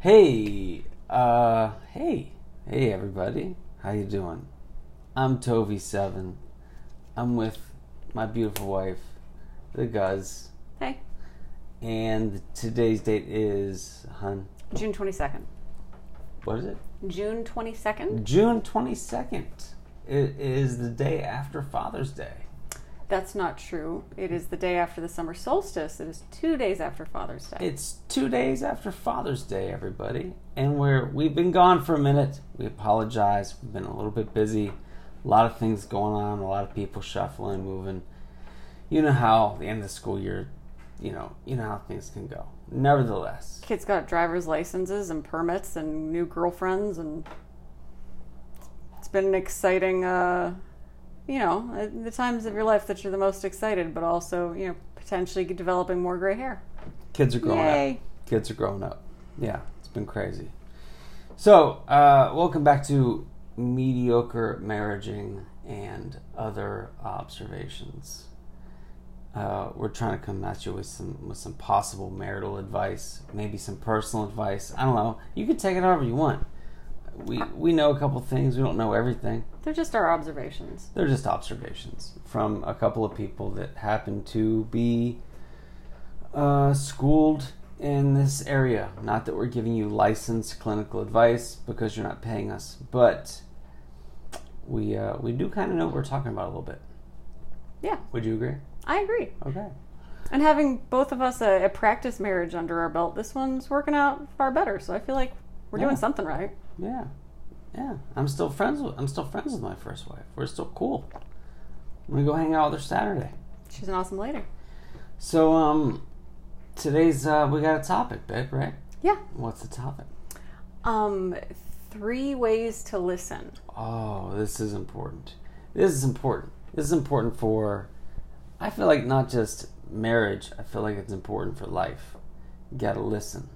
Hey, uh, hey, hey, everybody. How you doing? I'm Tovi7. I'm with my beautiful wife, the Guz, Hey, and today's date is, hun, June 22nd. what is it? June 22nd? June 22nd. It is the day after Father's Day. That's not true. It is the day after the summer solstice. It is two days after Father's Day. It's two days after Father's Day, everybody, and we're we've been gone for a minute. We apologize. We've been a little bit busy. A lot of things going on. A lot of people shuffling, moving. You know how the end of the school year, you know, you know how things can go. Nevertheless, Kids got driver's licenses and permits and new girlfriends, and it's been an exciting, uh, you know, uh, the times of your life that you're the most excited, but also, you know, potentially developing more gray hair. kids are growing Yay. up. Kids are growing up. Yeah, it's been crazy. So, uh, welcome back to mediocre marriaging and other observations. Uh, we're trying to come at you with some with some possible marital advice, maybe some personal advice. I don't know. You can take it however you want. We we know a couple things. We don't know everything. They're just our observations. They're just observations from a couple of people that happen to be uh, schooled in this area. Not that we're giving you licensed clinical advice because you're not paying us, but we uh, we do kind of know what we're talking about a little bit. Yeah, Would you agree? I agree. Okay. And having both of us a, a practice marriage under our belt, this one's working out far better. So I feel like we're Yeah. doing something right. Yeah. Yeah. I'm still friends with I'm still friends with my first wife. We're still cool. I'm gonna go hang out with her Saturday. She's an awesome lady. So um, today's uh, we got a topic, babe, right? Yeah. What's the topic? Um, three ways to listen. Oh, this is important. This is important. This is important for, I feel like not just marriage, I feel like it's important for life. You gotta listen.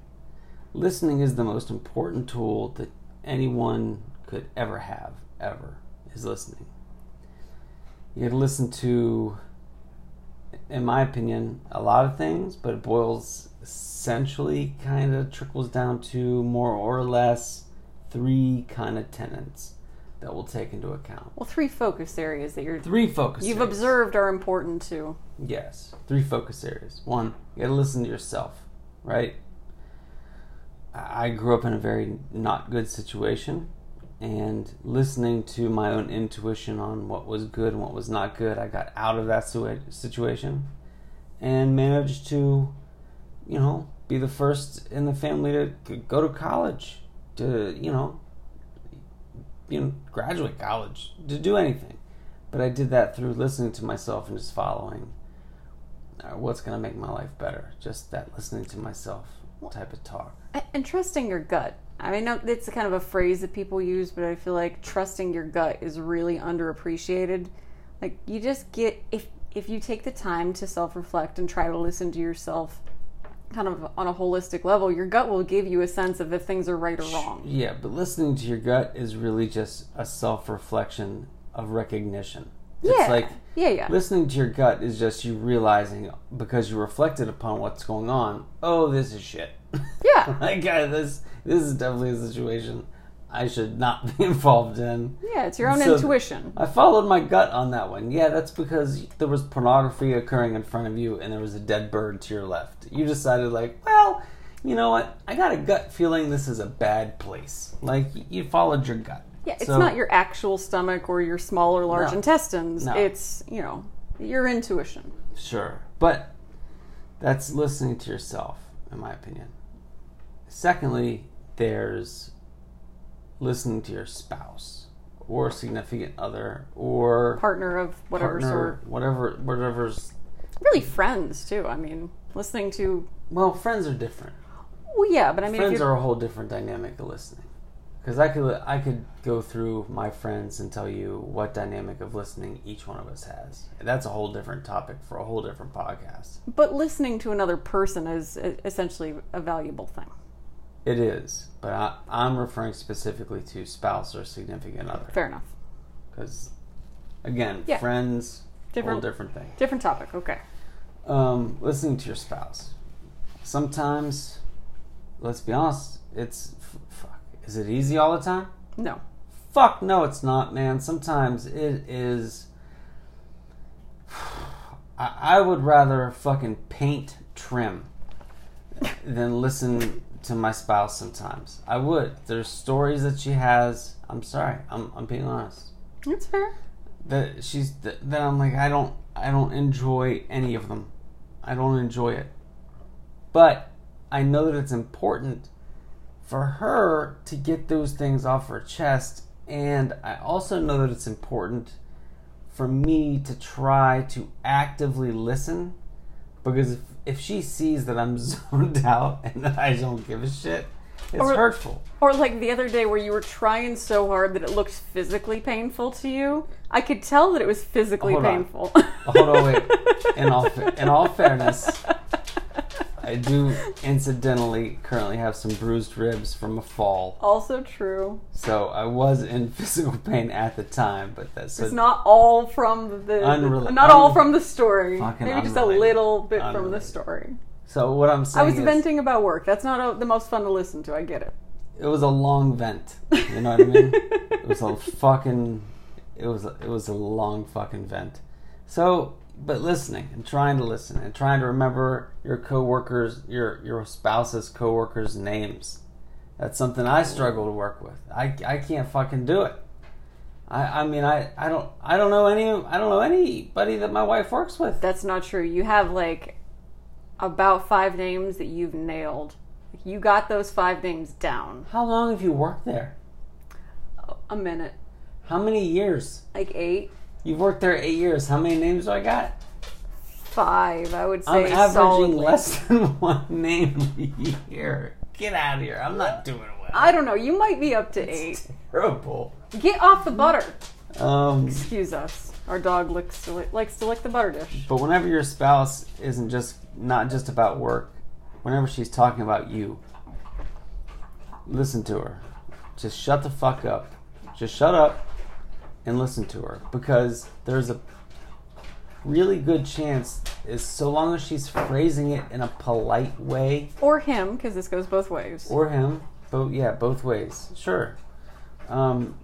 Listening is the most important tool that anyone could ever have, ever, is listening. You gotta listen to, in my opinion, a lot of things, but it boils essentially kind of trickles down to more or less three kind of tenets that we'll take into account. Well, three focus areas that you're Three focus you've areas. observed are important too. Yes, three focus areas. One, you gotta listen to yourself, right? I grew up in a very not good situation, and listening to my own intuition on what was good and what was not good, I got out of that situation and managed to, you know, be the first in the family to go to college, to, you know, you know, graduate college, to do anything. But I did that through listening to myself and just following uh, what's going to make my life better. Just that listening to myself type of talk. And trusting your gut. I mean, it's kind of a phrase that people use, but I feel like trusting your gut is really underappreciated. Like you just get if if you take the time to self-reflect and try to listen to yourself kind of on a holistic level, your gut will give you a sense of if things are right or wrong. Yeah, but listening to your gut is really just a self reflection of recognition. Yeah. It's like yeah, yeah. listening to your gut is just you realizing because you reflected upon what's going on. Oh, this is shit. Yeah. like uh, this, this is definitely a situation I should not be involved in. Yeah, it's your own So- intuition. I followed my gut on that one. Yeah, that's because there was pornography occurring in front of you and there was a dead bird to your left. You decided, like, well, you know what? I got a gut feeling this is a bad place. Like, you followed your gut. Yeah, it's So- not your actual stomach or your small or large No. intestines. No. It's, you know, your intuition. Sure. But that's listening to yourself, in my opinion. Secondly, there's listening to your spouse or significant other or Partner of whatever partner, sort. whatever, whatever's. Really friends too. I mean, listening to Well, friends are different. well, yeah, but I mean, friends are a whole different dynamic of listening. Because I could I could go through my friends and tell you what dynamic of listening each one of us has. That's a whole different topic for a whole different podcast. but listening to another person is essentially a valuable thing. It is, but I, I'm referring specifically to spouse or significant other. Fair enough. Because, again, Yeah. friends, Different- whole different thing. Different topic. Okay. Um, listening to your spouse. Sometimes let's be honest, it's f- fuck. Is it easy all the time? No. Fuck no, it's not, man. Sometimes it is. I, I would rather fucking paint trim than listen to my spouse sometimes. I would. There's stories that she has. I'm sorry. I'm, I'm being honest. That's fair. That she's that that I'm like I don't I don't enjoy any of them. I don't enjoy it. But I know that it's important for her to get those things off her chest and I also know that it's important for me to try to actively listen because if, if she sees that I'm zoned out and that I don't give a shit, it's Or- hurtful. Or like the other day where you were trying so hard that it looked physically painful to you. I could tell that it was physically Hold on. painful. Hold on, wait. In all in all fairness, I do incidentally currently have some bruised ribs from a fall. also true. So I was in physical pain at the time, but that's It's not all from the Unrela- not all from the story. Maybe just a little bit from the story. so what I'm saying I was is venting about work. That's not a, the most fun to listen to. I get it. it was a long vent. You know what I mean? it was a fucking it was it was a long fucking vent. So, but listening and trying to listen and trying to remember your coworkers, your your spouse's coworkers' names. That's something I mm-hmm. struggle to work with. I, I can't fucking do it. I, I mean I, I don't I don't know any I don't know anybody that my wife works with. That's not true. You have like about five names that you've nailed. You got those five names down. How long have you worked there? A minute, How many years? like eight, You've worked there eight years. How many names do I got? five. I would say. I'm averaging solidly. less than one name a year. Get out of here. I'm not doing well. I don't know. You might be up to eight. terrible. Get off the butter. Um, Excuse us. Our dog licks to lick, likes to lick the butter dish. but whenever your spouse isn't just not just about work, whenever she's talking about you, listen to her. Just shut the fuck up. Just shut up and listen to her because there's a really good chance is so long as she's phrasing it in a polite way. Or him, because this goes both ways. or him both yeah both ways sure. Um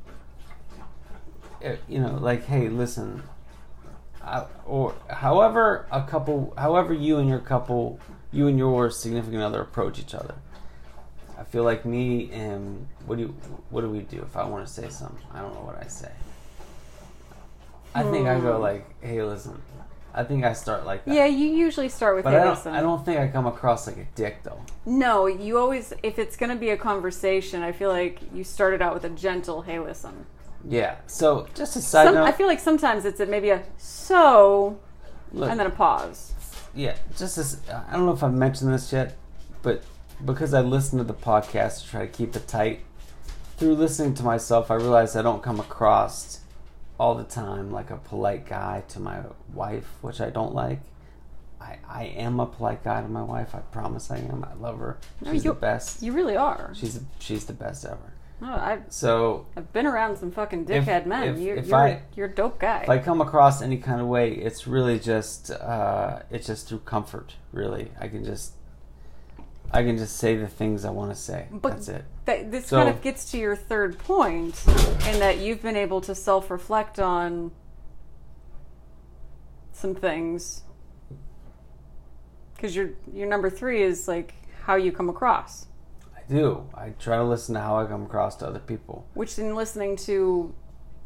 eh, you know like hey listen I, or however a couple however you and your couple you and your significant other approach each other. I feel like me and what do you what do we do if i want to say something? I don't know what i say i think i go Hmm. like hey listen i think i start like that yeah, you usually start with but hey, I don't, listen. I don't think I come across like a dick though. No, you always, if it's going to be a conversation, I feel like you started out with a gentle, hey, listen. Yeah. So just a side Some, note. I feel like sometimes it's a, maybe a so, Look, and then a pause. yeah, just as I don't know if I've mentioned this yet, but because I listen to the podcast to try to keep it tight, through listening to myself, I realize I don't come across all the time like a polite guy to my wife, which I don't like. I, I am a polite guy to my wife. I promise I am. I love her. No, She's you- the best. You really are. She's she's the best ever. No, I, So I've been around some fucking If- dickhead men. if- you're, if you're, I- you're a dope guy. if I come across any kind of way, it's really just uh, it's just through comfort. Really, I can just I can just say the things I want to say. But- That's it. that, this So- kind of gets to your third point, in that you've been able to self reflect on some things. Because your your number three is like how you come across, I do. I try to listen to how I come across to other people. which in listening to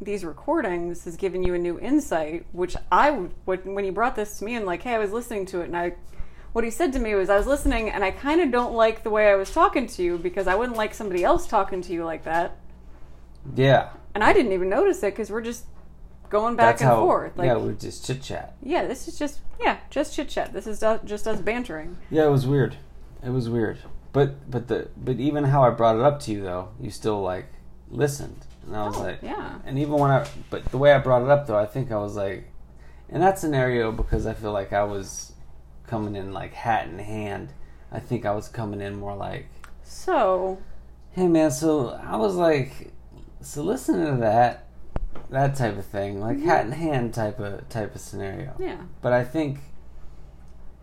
these recordings has given you a new insight. Which I would when you brought this to me and like, hey, I was listening to it and I. What he said to me was, I was listening and I kind of don't like the way I was talking to you because I wouldn't like somebody else talking to you like that. Yeah, and I didn't even notice it because we're just going back that's and how. forth. Like, yeah, yeah, we just chit chat. Yeah, this is just yeah, just chit chat. This is uh, just us bantering. Yeah, it was weird. It was weird. But but the but even how I brought it up to you though, you still like listened, and I was Oh, like, yeah. And even when I but the way I brought it up though, I think I was like, in that scenario because I feel like I was coming in like hat in hand. I think I was coming in more like, So hey man, so I was like, so listening to that, that type of thing, like mm-hmm. hat in hand type of type of scenario. yeah, But I think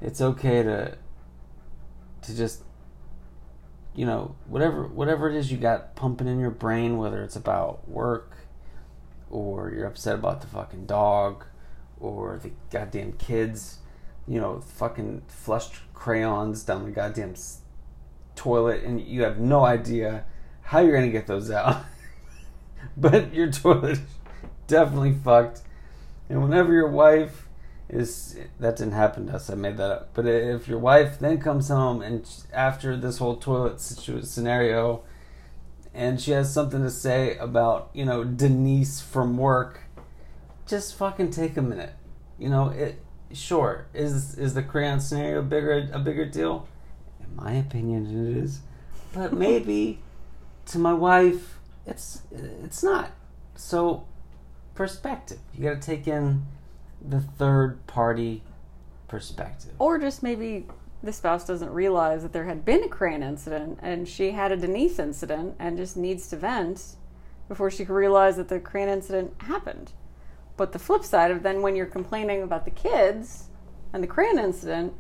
it's okay to to just you know, whatever whatever it is you got pumping in your brain, whether it's about work or you're upset about the fucking dog or the goddamn kids, you know, fucking flushed crayons down the goddamn toilet and you have no idea how you're to get those out. but your toilet definitely fucked. And whenever your wife is that didn't happen to us, I made that up. But if your wife then comes home and after this whole toilet scenario and she has something to say about, you know, Denise from work, just fucking take a minute. You know, it sure is is the crayon scenario bigger a bigger deal? In my opinion, it is. But maybe to my wife, it's it's not. So perspective. You got to take in the third party perspective. Or just maybe the spouse doesn't realize that there had been a crane incident and she had a Denise incident and just needs to vent before she can realize that the crane incident happened. But the flip side of then when you're complaining about the kids and the crane incident,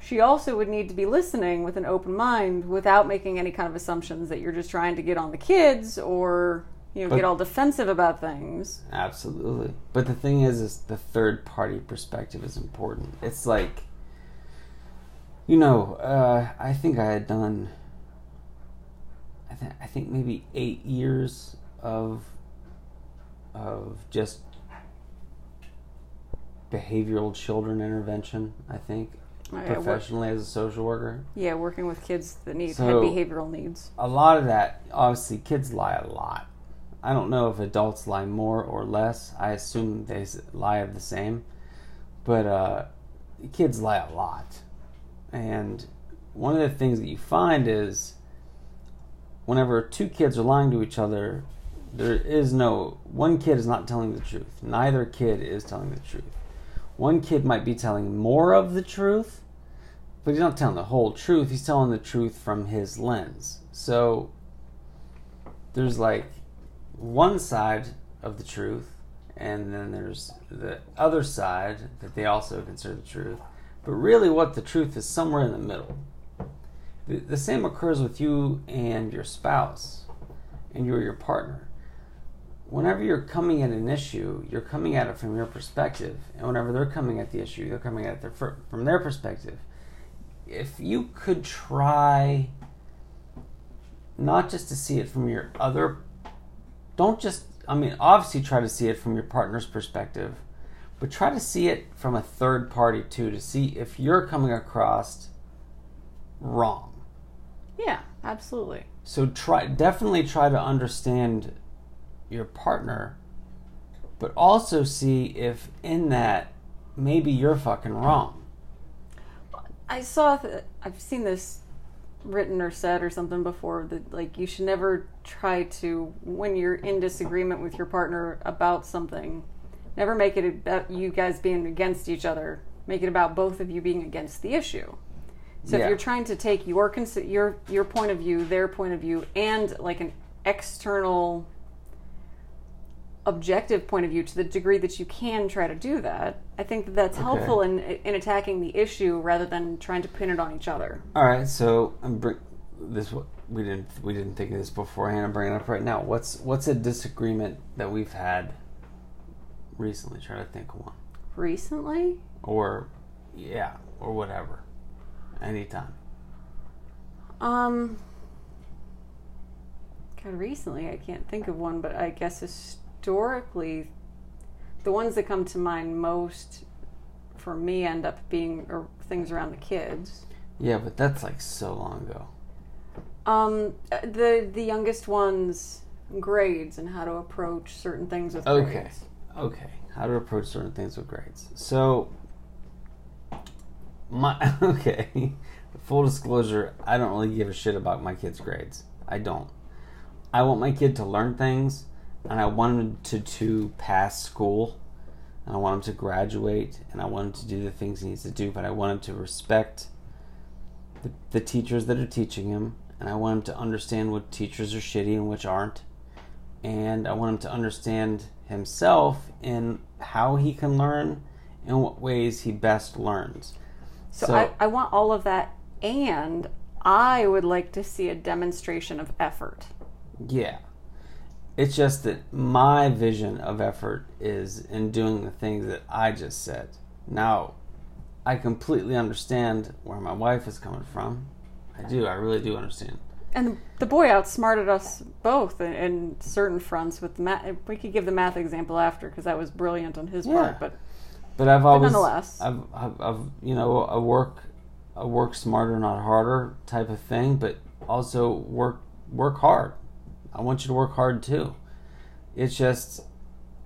she also would need to be listening with an open mind without making any kind of assumptions that you're just trying to get on the kids or you know But- get all defensive about things. Absolutely. But the thing is, is the third party perspective is important. It's like, you know, uh, I think I had done, I, th- I think maybe eight years of, of just behavioral children intervention. I think I work- professionally as a social worker. yeah, working with kids that need So- behavioral needs. a lot of that obviously kids lie a lot i don't know if adults lie more or less i assume they lie of the same but uh, kids lie a lot and one of the things that you find is whenever two kids are lying to each other there is no one kid is not telling the truth neither kid is telling the truth one kid might be telling more of the truth but he's not telling the whole truth. He's telling the truth from his lens. So there's like one side of the truth, and then there's the other side that they also consider the truth. But really, what the truth is somewhere in the middle. The, the same occurs with you and your spouse, and you or your partner. Whenever you're coming at an issue, you're coming at it from your perspective, and whenever they're coming at the issue, they're coming at it from their perspective. If you could try not just to see it from your other don't just i mean obviously try to see it from your partner's perspective but try to see it from a third party too to see if you're coming across wrong. Yeah, absolutely. so try definitely try to understand your partner but also see if in that maybe you're fucking wrong. I saw th- I've seen this written or said or something before that like you should never try to when you're in disagreement with your partner about something never make it about you guys being against each other. Make it about both of you being against the issue. So Yeah. if you're trying to take your your your point of view their point of view and like an external objective point of view to the degree that you can try to do that i think that that's Okay. helpful in in attacking the issue rather than trying to pin it on each other All right, so I'm bring this. We didn't we didn't think of this beforehand. I'm bringing it up right now. What's what's a disagreement that we've had recently? Try to think of one, recently or yeah, or whatever, anytime. um kind of recently i can't think of one but i guess historically the ones that come to mind most for me end up being er, things around the kids Yeah, but that's like so long ago. um the the youngest ones grades and how to approach certain things with Okay, grades Okay, okay. How to approach certain things with grades. So, my okay. Full disclosure: I don't really give a shit about my kids' grades. I don't. I want my kid to learn things, and I want him to to pass school, and I want him to graduate, and I want him to do the things he needs to do. But I want him to respect the, the teachers that are teaching him, and I want him to understand what teachers are shitty and which aren't and I want him to understand himself in how he can learn and what ways he best learns. So, I, I want all of that, and I would like to see a demonstration of effort. Yeah. It's just that my vision of effort is in doing the things that I just said. Now, I completely understand where my wife is coming from. I do. I really do understand. And the boy outsmarted us both in, in certain fronts with math. We could give the math example after because that was brilliant on his Yeah. part. But But I've always, nonetheless. I've, I've, I've, you know, a work, a work smarter, not harder type of thing. But also work, work hard. I want you to work hard too. It's just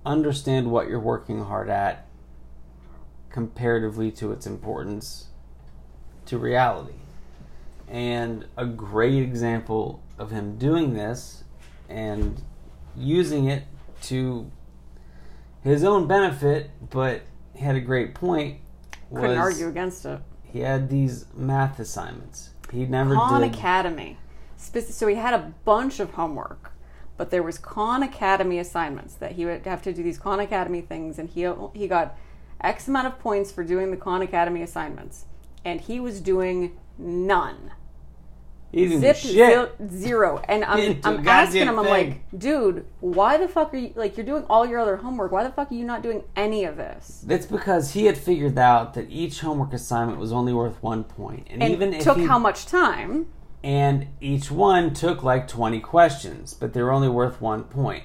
understand what you're working hard at comparatively to its importance to reality. And a great example of him doing this and using it to his own benefit, but he had a great point. Was couldn't argue against it. He had these math assignments. He never Khan did. Academy. So he had a bunch of homework, but there was Khan Academy assignments that he would have to do these Khan Academy things, and he he got X amount of points for doing the Khan Academy assignments, and he was doing none. Zip shit. zero. And I'm, Didn't do a I'm asking him, I'm thing. like, dude, why the fuck are you like you're doing all your other homework? Why the fuck are you not doing any of this? That's because he had figured out that each homework assignment was only worth one point, and, And even if took he, how much time? And each one took like 20 questions, but they were only worth one point.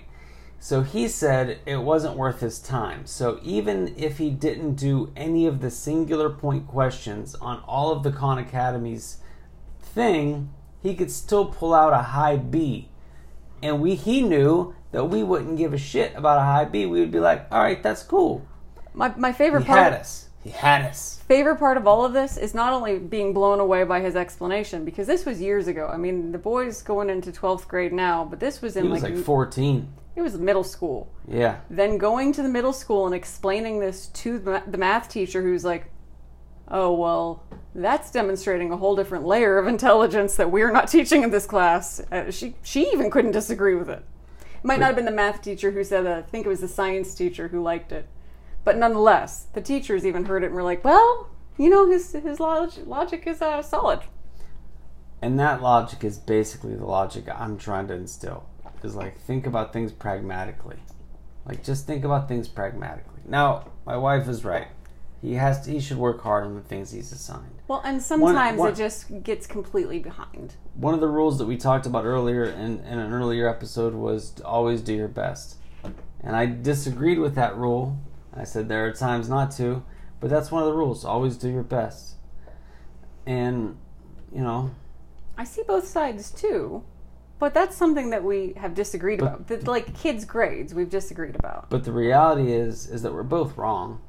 So he said it wasn't worth his time. So even if he didn't do any of the singular point questions on all of the Khan Academy's thing, he could still pull out a high B. And we he knew that we wouldn't give a shit about a high B. We would be like, "All right, that's cool." My my favorite He part had us. He had us. favorite part of all of this is not only being blown away by his explanation because this was years ago. I mean, the boy's going into 12th grade now, but this was in He was like, like 14. it was middle school. Yeah. Then going to the middle school and explaining this to the the math teacher who's like, "Oh, well, that's demonstrating a whole different layer of intelligence that we're not teaching in this class." Uh, she she even couldn't disagree with it. It might not have been the math teacher who said that. I think it was the science teacher who liked it. But nonetheless, the teachers even heard it and were like, "Well, you know, his his log- logic is uh, solid." And that logic is basically the logic I'm trying to instill. Is like think about things pragmatically. Like just think about things pragmatically. Now, my wife is right. He has to, he should work hard on the things he's assigned. Well, and sometimes one- it just gets completely behind. One of the rules that we talked about earlier in, in an earlier episode was to always do your best. And I disagreed with that rule. I said there are times not to, but that's one of the rules. Always do your best. And you know, I see both sides too, but that's something that we have disagreed But- about. That, like kids' grades, we've disagreed about. But the reality is is that we're both wrong.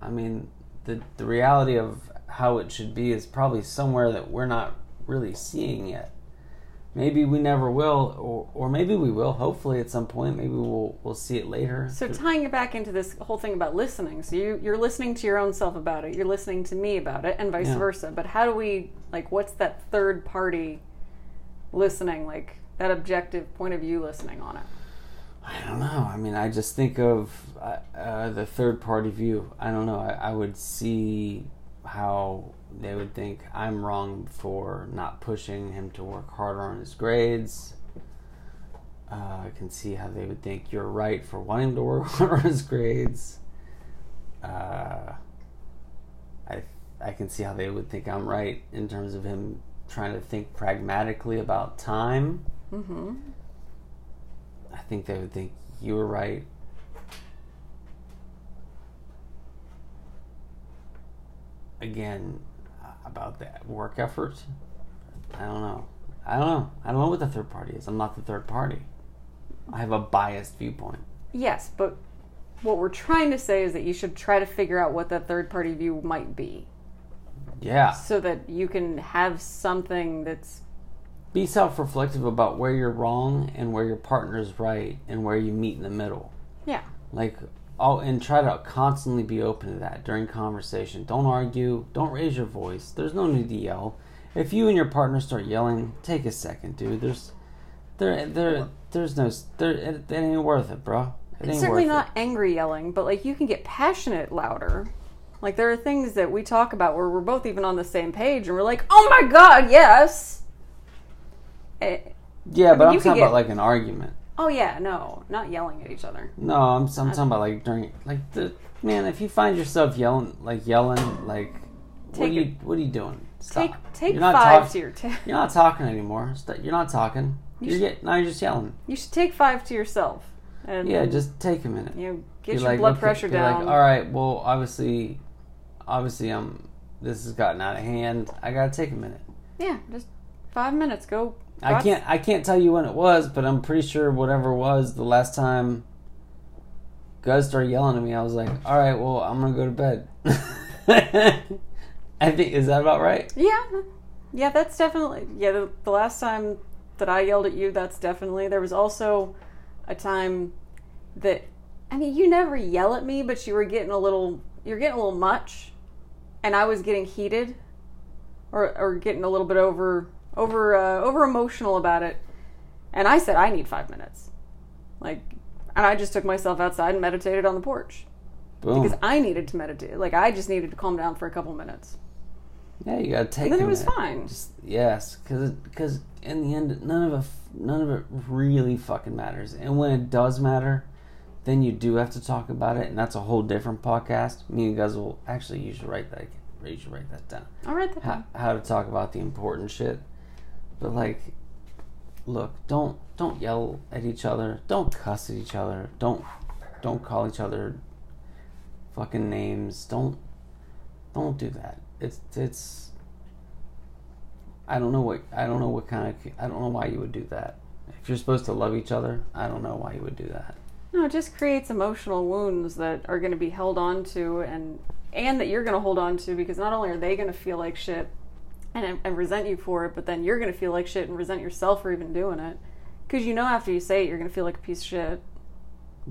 I mean, the the reality of how it should be is probably somewhere that we're not really seeing yet. Maybe we never will, or, or maybe we will. Hopefully, at some point, maybe we'll we'll see it later. So tying it back into this whole thing about listening, so you, you're listening to your own self about it, you're listening to me about it, and vice Yeah. versa. But how do we like? What's that third party listening? Like that objective point of view listening on it? I don't know. I mean, I just think of uh, uh, the third party view. I don't know. I, I would see how they would think I'm wrong for not pushing him to work harder on his grades. Uh, I can see how they would think you're right for wanting to work harder on his grades. Uh, I I can see how they would think I'm right in terms of him trying to think pragmatically about time. Mm-hmm. I think they would think you were right. Again, about that work effort, I don't know. I don't know. I don't know what the third party is. I'm not the third party. I have a biased viewpoint. Yes, but what we're trying to say is that you should try to figure out what that third party view might be, Yeah. so that you can have something that's Be self reflective about where you're wrong and where your partner's right and where you meet in the middle. yeah. like all and try to constantly be open to that during conversation. Don't argue. Don't raise your voice. There's no need to yell. If you and your partner start yelling take a second dude. There's there there there's no there it, it ain't worth it bro it ain't It's certainly not angry yelling, but like you can get passionate louder. Like there are things that we talk about where we're both even on the same page and we're like, "Oh my god, yes." Eh, Yeah, but mean, I'm talking get- about like an argument. Oh yeah, no, not yelling at each other. No, I'm, I'm talking about like during like the man. If you find yourself yelling, like yelling, like what are you what are you doing? Stop. Take take You're not five talk- to your. T- You're not talking anymore. You're not talking. You You're should- get, now you're just yelling. you should take five to yourself. And Yeah, just take a minute. you get your like, blood okay, pressure down. Like, all right, well, obviously, obviously, um, this has gotten out of hand. I gotta take a minute. Yeah, just five minutes. Go. I can't. I can't tell you when it was, but I'm pretty sure whatever it was the last time. Guys started yelling at me. I was like, "All right, well, I'm gonna go to bed." I think is that about right? Yeah, yeah, that's definitely yeah. The, the last time that I yelled at you, that's definitely. There was also a time that I mean, you never yell at me, but you were getting a little. You're getting a little much, and I was getting heated, or or getting a little bit over over uh, over emotional about it, and I said I need five minutes, like, and I just took myself outside and meditated on the porch Boom. because I needed to meditate. Like I just needed to calm down for a couple minutes. yeah, you gotta take. It. And then it was minute. fine. Just, yes, because because in the end, none of it none of it really fucking matters. And when it does matter, then you do have to talk about it, and that's a whole different podcast. Me and you guys will actually you should write that. You should write that down. All right, how, how to talk about the important shit. But like, look, don't don't yell at each other. Don't cuss at each other. Don't don't call each other fucking names. Don't don't do that. It's it's. I don't know what I don't know what kind of I don't know why you would do that. If you're supposed to love each other, I don't know why you would do that. No, it just creates emotional wounds that are going to be held on to and and that you're going to hold on to because not only are they going to feel like shit and, and resent you for it, but then you're going to feel like shit and resent yourself for even doing it. Because you know after you say it, you're going to feel like a piece of shit.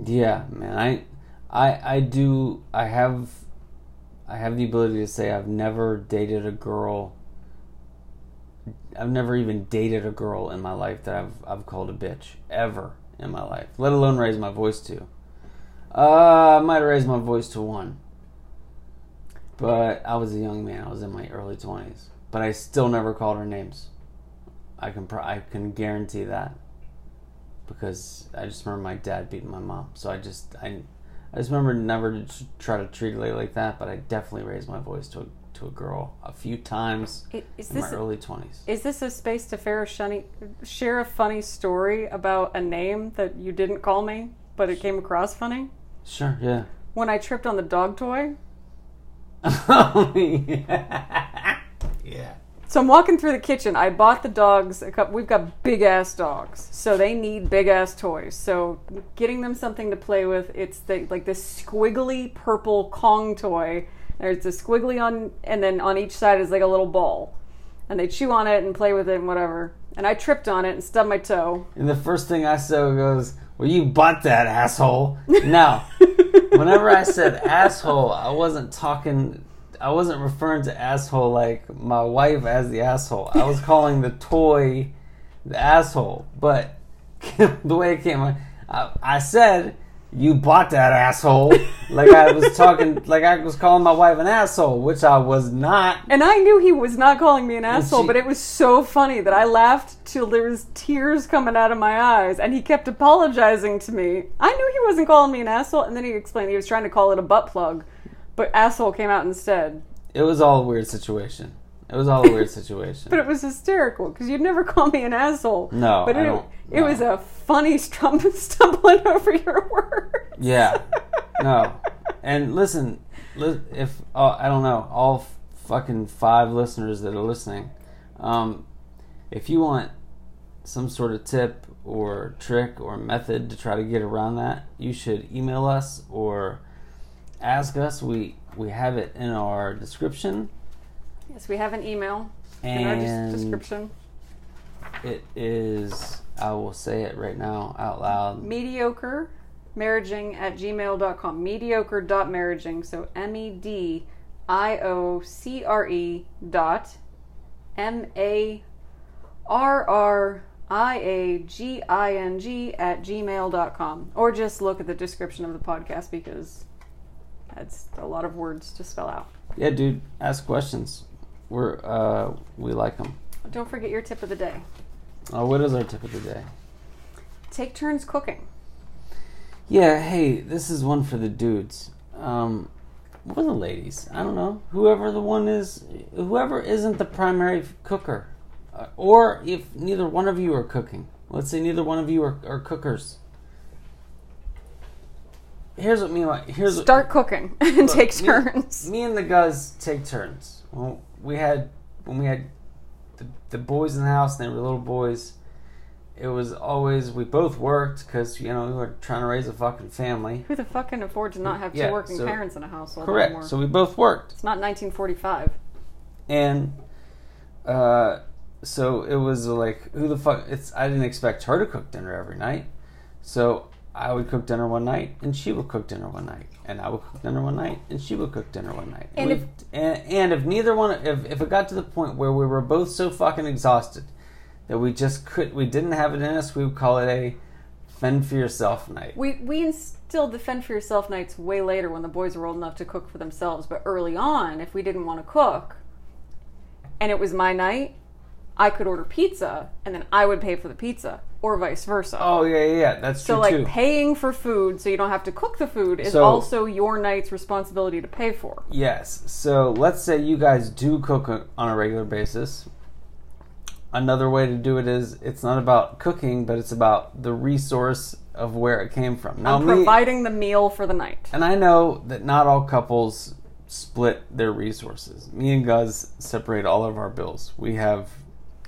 Yeah, man. I, I, I do. I have, I have the ability to say I've never dated a girl. I've never even dated a girl in my life that I've I've called a bitch ever in my life. Let alone raise my voice to. Uh, I might have raised my voice to one. But I was a young man. I was in my early twenties. But I still never called her names. I can pro- I can guarantee that because I just remember my dad beating my mom. So I just I, I just remember never to try to treat a lady like that. But I definitely raised my voice to a, to a girl a few times Is in my this early twenties. is this a space to share a, shunny, share a funny story about a name that you didn't call me, but it came across funny? Sure, yeah. When I tripped on the dog toy, oh, yeah. Yeah. So I'm walking through the kitchen. I bought the dogs a couple. We've got big ass dogs, so they need big ass toys. So getting them something to play with. It's the, like this squiggly purple Kong toy. There's a squiggly on, and then on each side is like a little ball, and they chew on it and play with it and whatever. And I tripped on it and stubbed my toe. And the first thing I said goes, "Well, you bought that asshole." Now, whenever I said asshole, I wasn't talking. I wasn't referring to asshole like my wife as the asshole. I was calling the toy the asshole. But the way it came, I, I said, "You bought that asshole," like I was talking, like I was calling my wife an asshole, which I was not. And I knew he was not calling me an asshole, she- but it was so funny that I laughed till there was tears coming out of my eyes, and he kept apologizing to me. I knew he wasn't calling me an asshole, and then he explained he was trying to call it a butt plug, but asshole came out instead. It was all a weird situation. It was all a weird situation. But it was hysterical because you'd never call me an asshole. No, but it, it was a funny stum- stumbling over your words. Yeah. No. And listen, li- if uh, I don't know, all f- fucking five listeners that are listening, um, if you want some sort of tip or trick or method to try to get around that, you should email us or ask us. We we have it in our description, Yes, we have an email in our des- and description. it is. I will say it right now out loud. mediocre marriaging at gmail.com mediocre dot marriaging so m-e-d i-o-c-r-e dot m-a-r-r-i-a-g-i-n-g at gmail.com or just look at the description of the podcast because that's a lot of words to spell out Yeah, dude, ask questions. We're uh, we like them. don't forget your tip of the day Oh, what is our tip of the day? Take turns cooking. Yeah, hey, this is one for the dudes. Um, or the ladies. I don't know. Whoever the one is, whoever isn't the primary cooker. Uh, or if neither one of you are cooking. Let's say neither one of you are, are cookers. Here's what me and my, here's what- Start cooking and Look, take me- turns. Me and the guys take turns. Well, we had when we had the, the boys in the house and they were little boys. It was always we both worked because you know we were trying to raise a fucking family. Who the fuck can afford to not have two Yeah, working so- parents in a household Correct. anymore? So we both worked, it's not 1945. and uh, so it was like who the fuck? It's I didn't expect her to cook dinner every night, so I would cook dinner one night and she would cook dinner one night, and I would cook dinner one night and she would cook dinner one night. And if- and, and if neither one, if if it got to the point where we were both so fucking exhausted that we just could, we didn't have it in us, we would call it a fend for yourself night. We we instilled the fend for yourself nights way later when the boys were old enough to cook for themselves. But early on, if we didn't want to cook, and it was my night, I could order pizza, and then I would pay for the pizza, or vice versa. Oh yeah, yeah, yeah. That's so true So like too. paying for food so you don't have to cook the food is So- also your night's responsibility to pay for. Yes. So let's say you guys do cook on a regular basis. Another way to do it is it's not about cooking, but it's about the resource of where it came from. Now, I'm me, providing the meal for the night. and I know that not all couples split their resources. Me and Gus separate all of our bills. We have,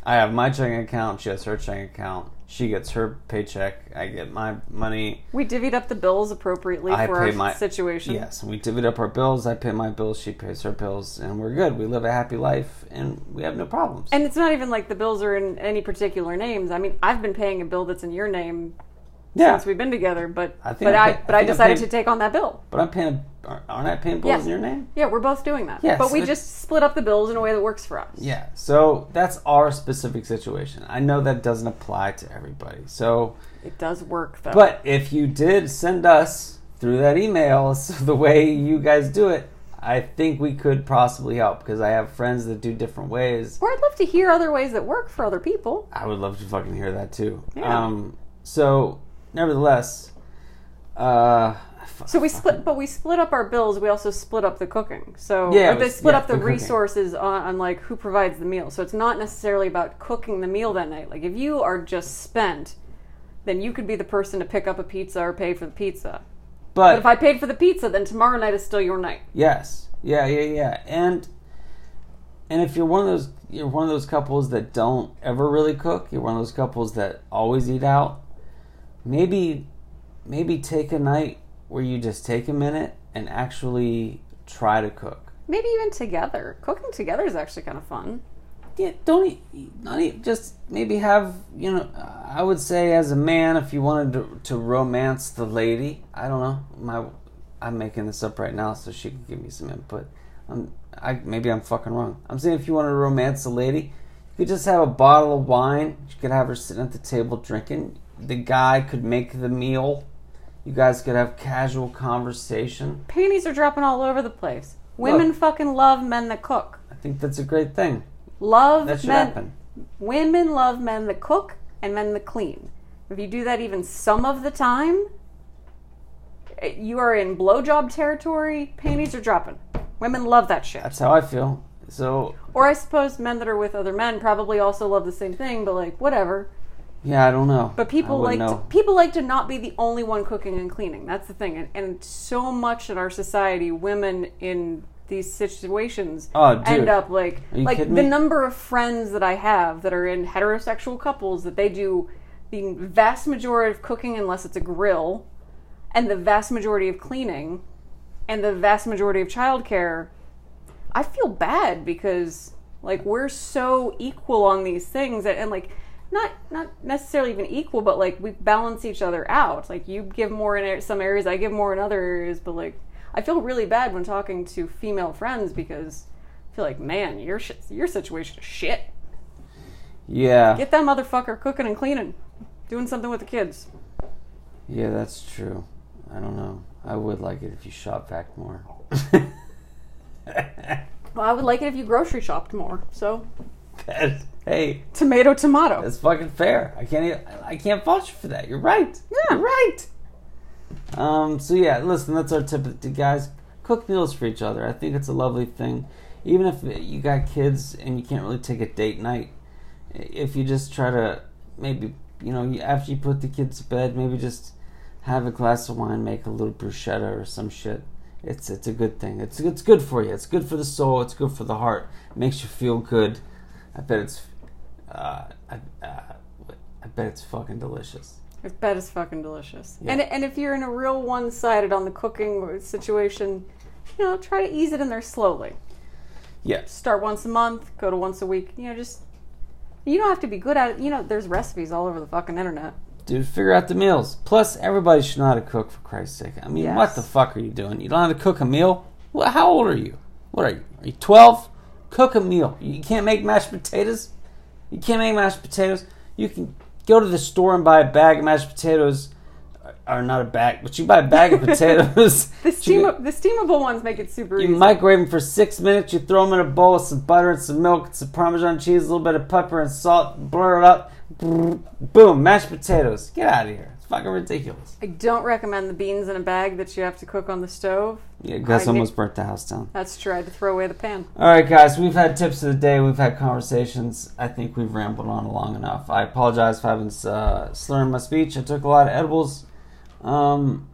I have my checking account. She has her checking account. She gets her paycheck. I get my money. We divvied up the bills appropriately I for our my- situation. Yes, we divvied up our bills. I pay my bills. She pays her bills, and we're good. We live a happy life, and we have no problems. And it's not even like the bills are in any particular names. I mean, I've been paying a bill that's in your name yeah, since we've been together, but I think but I I, pay- but I decided paid- to take on that bill. but I'm paying. Aren't I paying bills Yes. in your name? Yeah, we're both doing that. Yes, but we it- just split up the bills in a way that works for us. Yeah. So that's our specific situation. I know that doesn't apply to everybody. So, It does work though. but if you did send us through that email so the way you guys do it, I think we could possibly help because I have friends that do different ways. or I'd love to hear other ways that work for other people. I would love to fucking hear that too. Yeah. Um, so, nevertheless, uh, So we split, but we split up our bills. We also split up the cooking. So Yeah, or they was- split yeah, up the, the resources on, on like who provides the meal. So it's not necessarily about cooking the meal that night. Like if you are just spent, then you could be the person to pick up a pizza or pay for the pizza. But but if I paid for the pizza, then tomorrow night is still your night. Yes. Yeah, yeah, yeah. And and if you're one of those you're one of those couples that don't ever really cook, you're one of those couples that always eat out, maybe maybe take a night where you just take a minute and actually try to cook. Maybe even together. Cooking together is actually kind of fun. Yeah, don't eat, not eat, just maybe have, you know, I would say as a man if you wanted to, to romance the lady, I don't know. My I'm making this up right now so she can give me some input. I'm I maybe I'm fucking wrong. I'm saying if you wanted to romance the lady, you could just have a bottle of wine. You could have her sitting at the table drinking. The guy could make the meal. You guys could have casual conversation. Panties are dropping all over the place. Women Look. fucking love men that cook. I think that's a great thing. Love That should men. happen. Women love men that cook and men that clean. If you do that even some of the time, eh, you are in blowjob territory. Panties are dropping. Women love that shit. That's how I feel. So Or I suppose men that are with other men probably also love the same thing, but like whatever. Yeah, I don't know. But people like to, people like to not be the only one cooking and cleaning. That's the thing, and, and so much in our society, women in these situations Oh, end up like like the me? number of friends that I have that are in heterosexual couples that they do the vast majority of cooking unless it's a grill, and the vast majority of cleaning, and the vast majority of childcare. I feel bad because like we're so equal on these things and, and like not not necessarily even equal but like we balance each other out like you give more in some areas i give more in other areas but like i feel really bad when talking to female friends because i feel like man your shit, your situation is shit Yeah. get that motherfucker cooking and cleaning doing something with the kids Yeah, that's true. I don't know. I would like it if you shop back more. well i would like it if you grocery shopped more so that. Hey, Tomato, tomato. that's fucking fair. I can't. Even, I can't fault you for that. You're right. Yeah. You're right. Um. So yeah, listen. That's our tip, the guys. Cook meals for each other. I think it's a lovely thing. Even if you got kids and you can't really take a date night, if you just try to maybe you know after you put the kids to bed, maybe just have a glass of wine, make a little bruschetta or some shit. It's it's a good thing. It's it's good for you. It's good for the soul. It's good for the heart. It makes you feel good. I bet it's uh, I, uh, I bet it's fucking delicious. I bet it's fucking delicious. Yeah. And and if you're in a real one sided on the cooking situation, you know, try to ease it in there slowly. Yeah. Start once a month, go to once a week. You know, just you don't have to be good at it. You know, there's recipes all over the fucking internet. Dude, figure out the meals. Plus, everybody should know how to cook for Christ's sake. I mean, Yes. what the fuck are you doing? You don't know how to cook a meal? Well, how old are you? What are you? Are you 12? Cook a meal. You can't make mashed potatoes? You can't make mashed potatoes? You can go to the store and buy a bag of mashed potatoes. Or not a bag, but you buy a bag of potatoes. The You- the steamable ones make it super You easy. You microwave them for six minutes. You throw them in a bowl with some butter and some milk, and some Parmesan cheese, a little bit of pepper and salt. Blur it up. Boom, mashed potatoes. Get out of here. It's fucking ridiculous. I don't recommend the beans in a bag that you have to cook on the stove. Yeah, I need- almost burnt the house down. That's true. I had to throw away the pan. All right, guys, we've had tips of the day. We've had conversations. I think we've rambled on long enough. I apologize for having uh, slurring my speech. I took a lot of edibles. Um,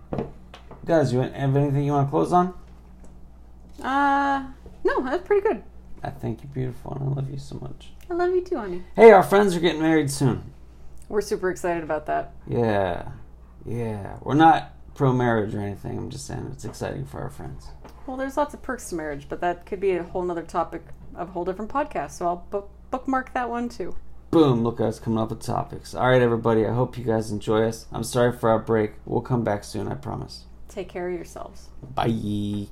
guys, you have anything you want to close on? Uh, no, that's pretty good. I think you're beautiful, and I love you so much. I love you too, honey. Hey, our friends are getting married soon. We're super excited about that. Yeah, yeah. We're not pro marriage or anything. I'm just saying it's exciting for our friends. Well, there's lots of perks to marriage, but that could be a whole nother topic of a whole different podcast. So I'll book, bookmark that one too. Boom, look at us coming up with topics. All right, everybody, I hope you guys enjoy us. I'm sorry for our break. We'll come back soon, I promise. Take care of yourselves. Bye.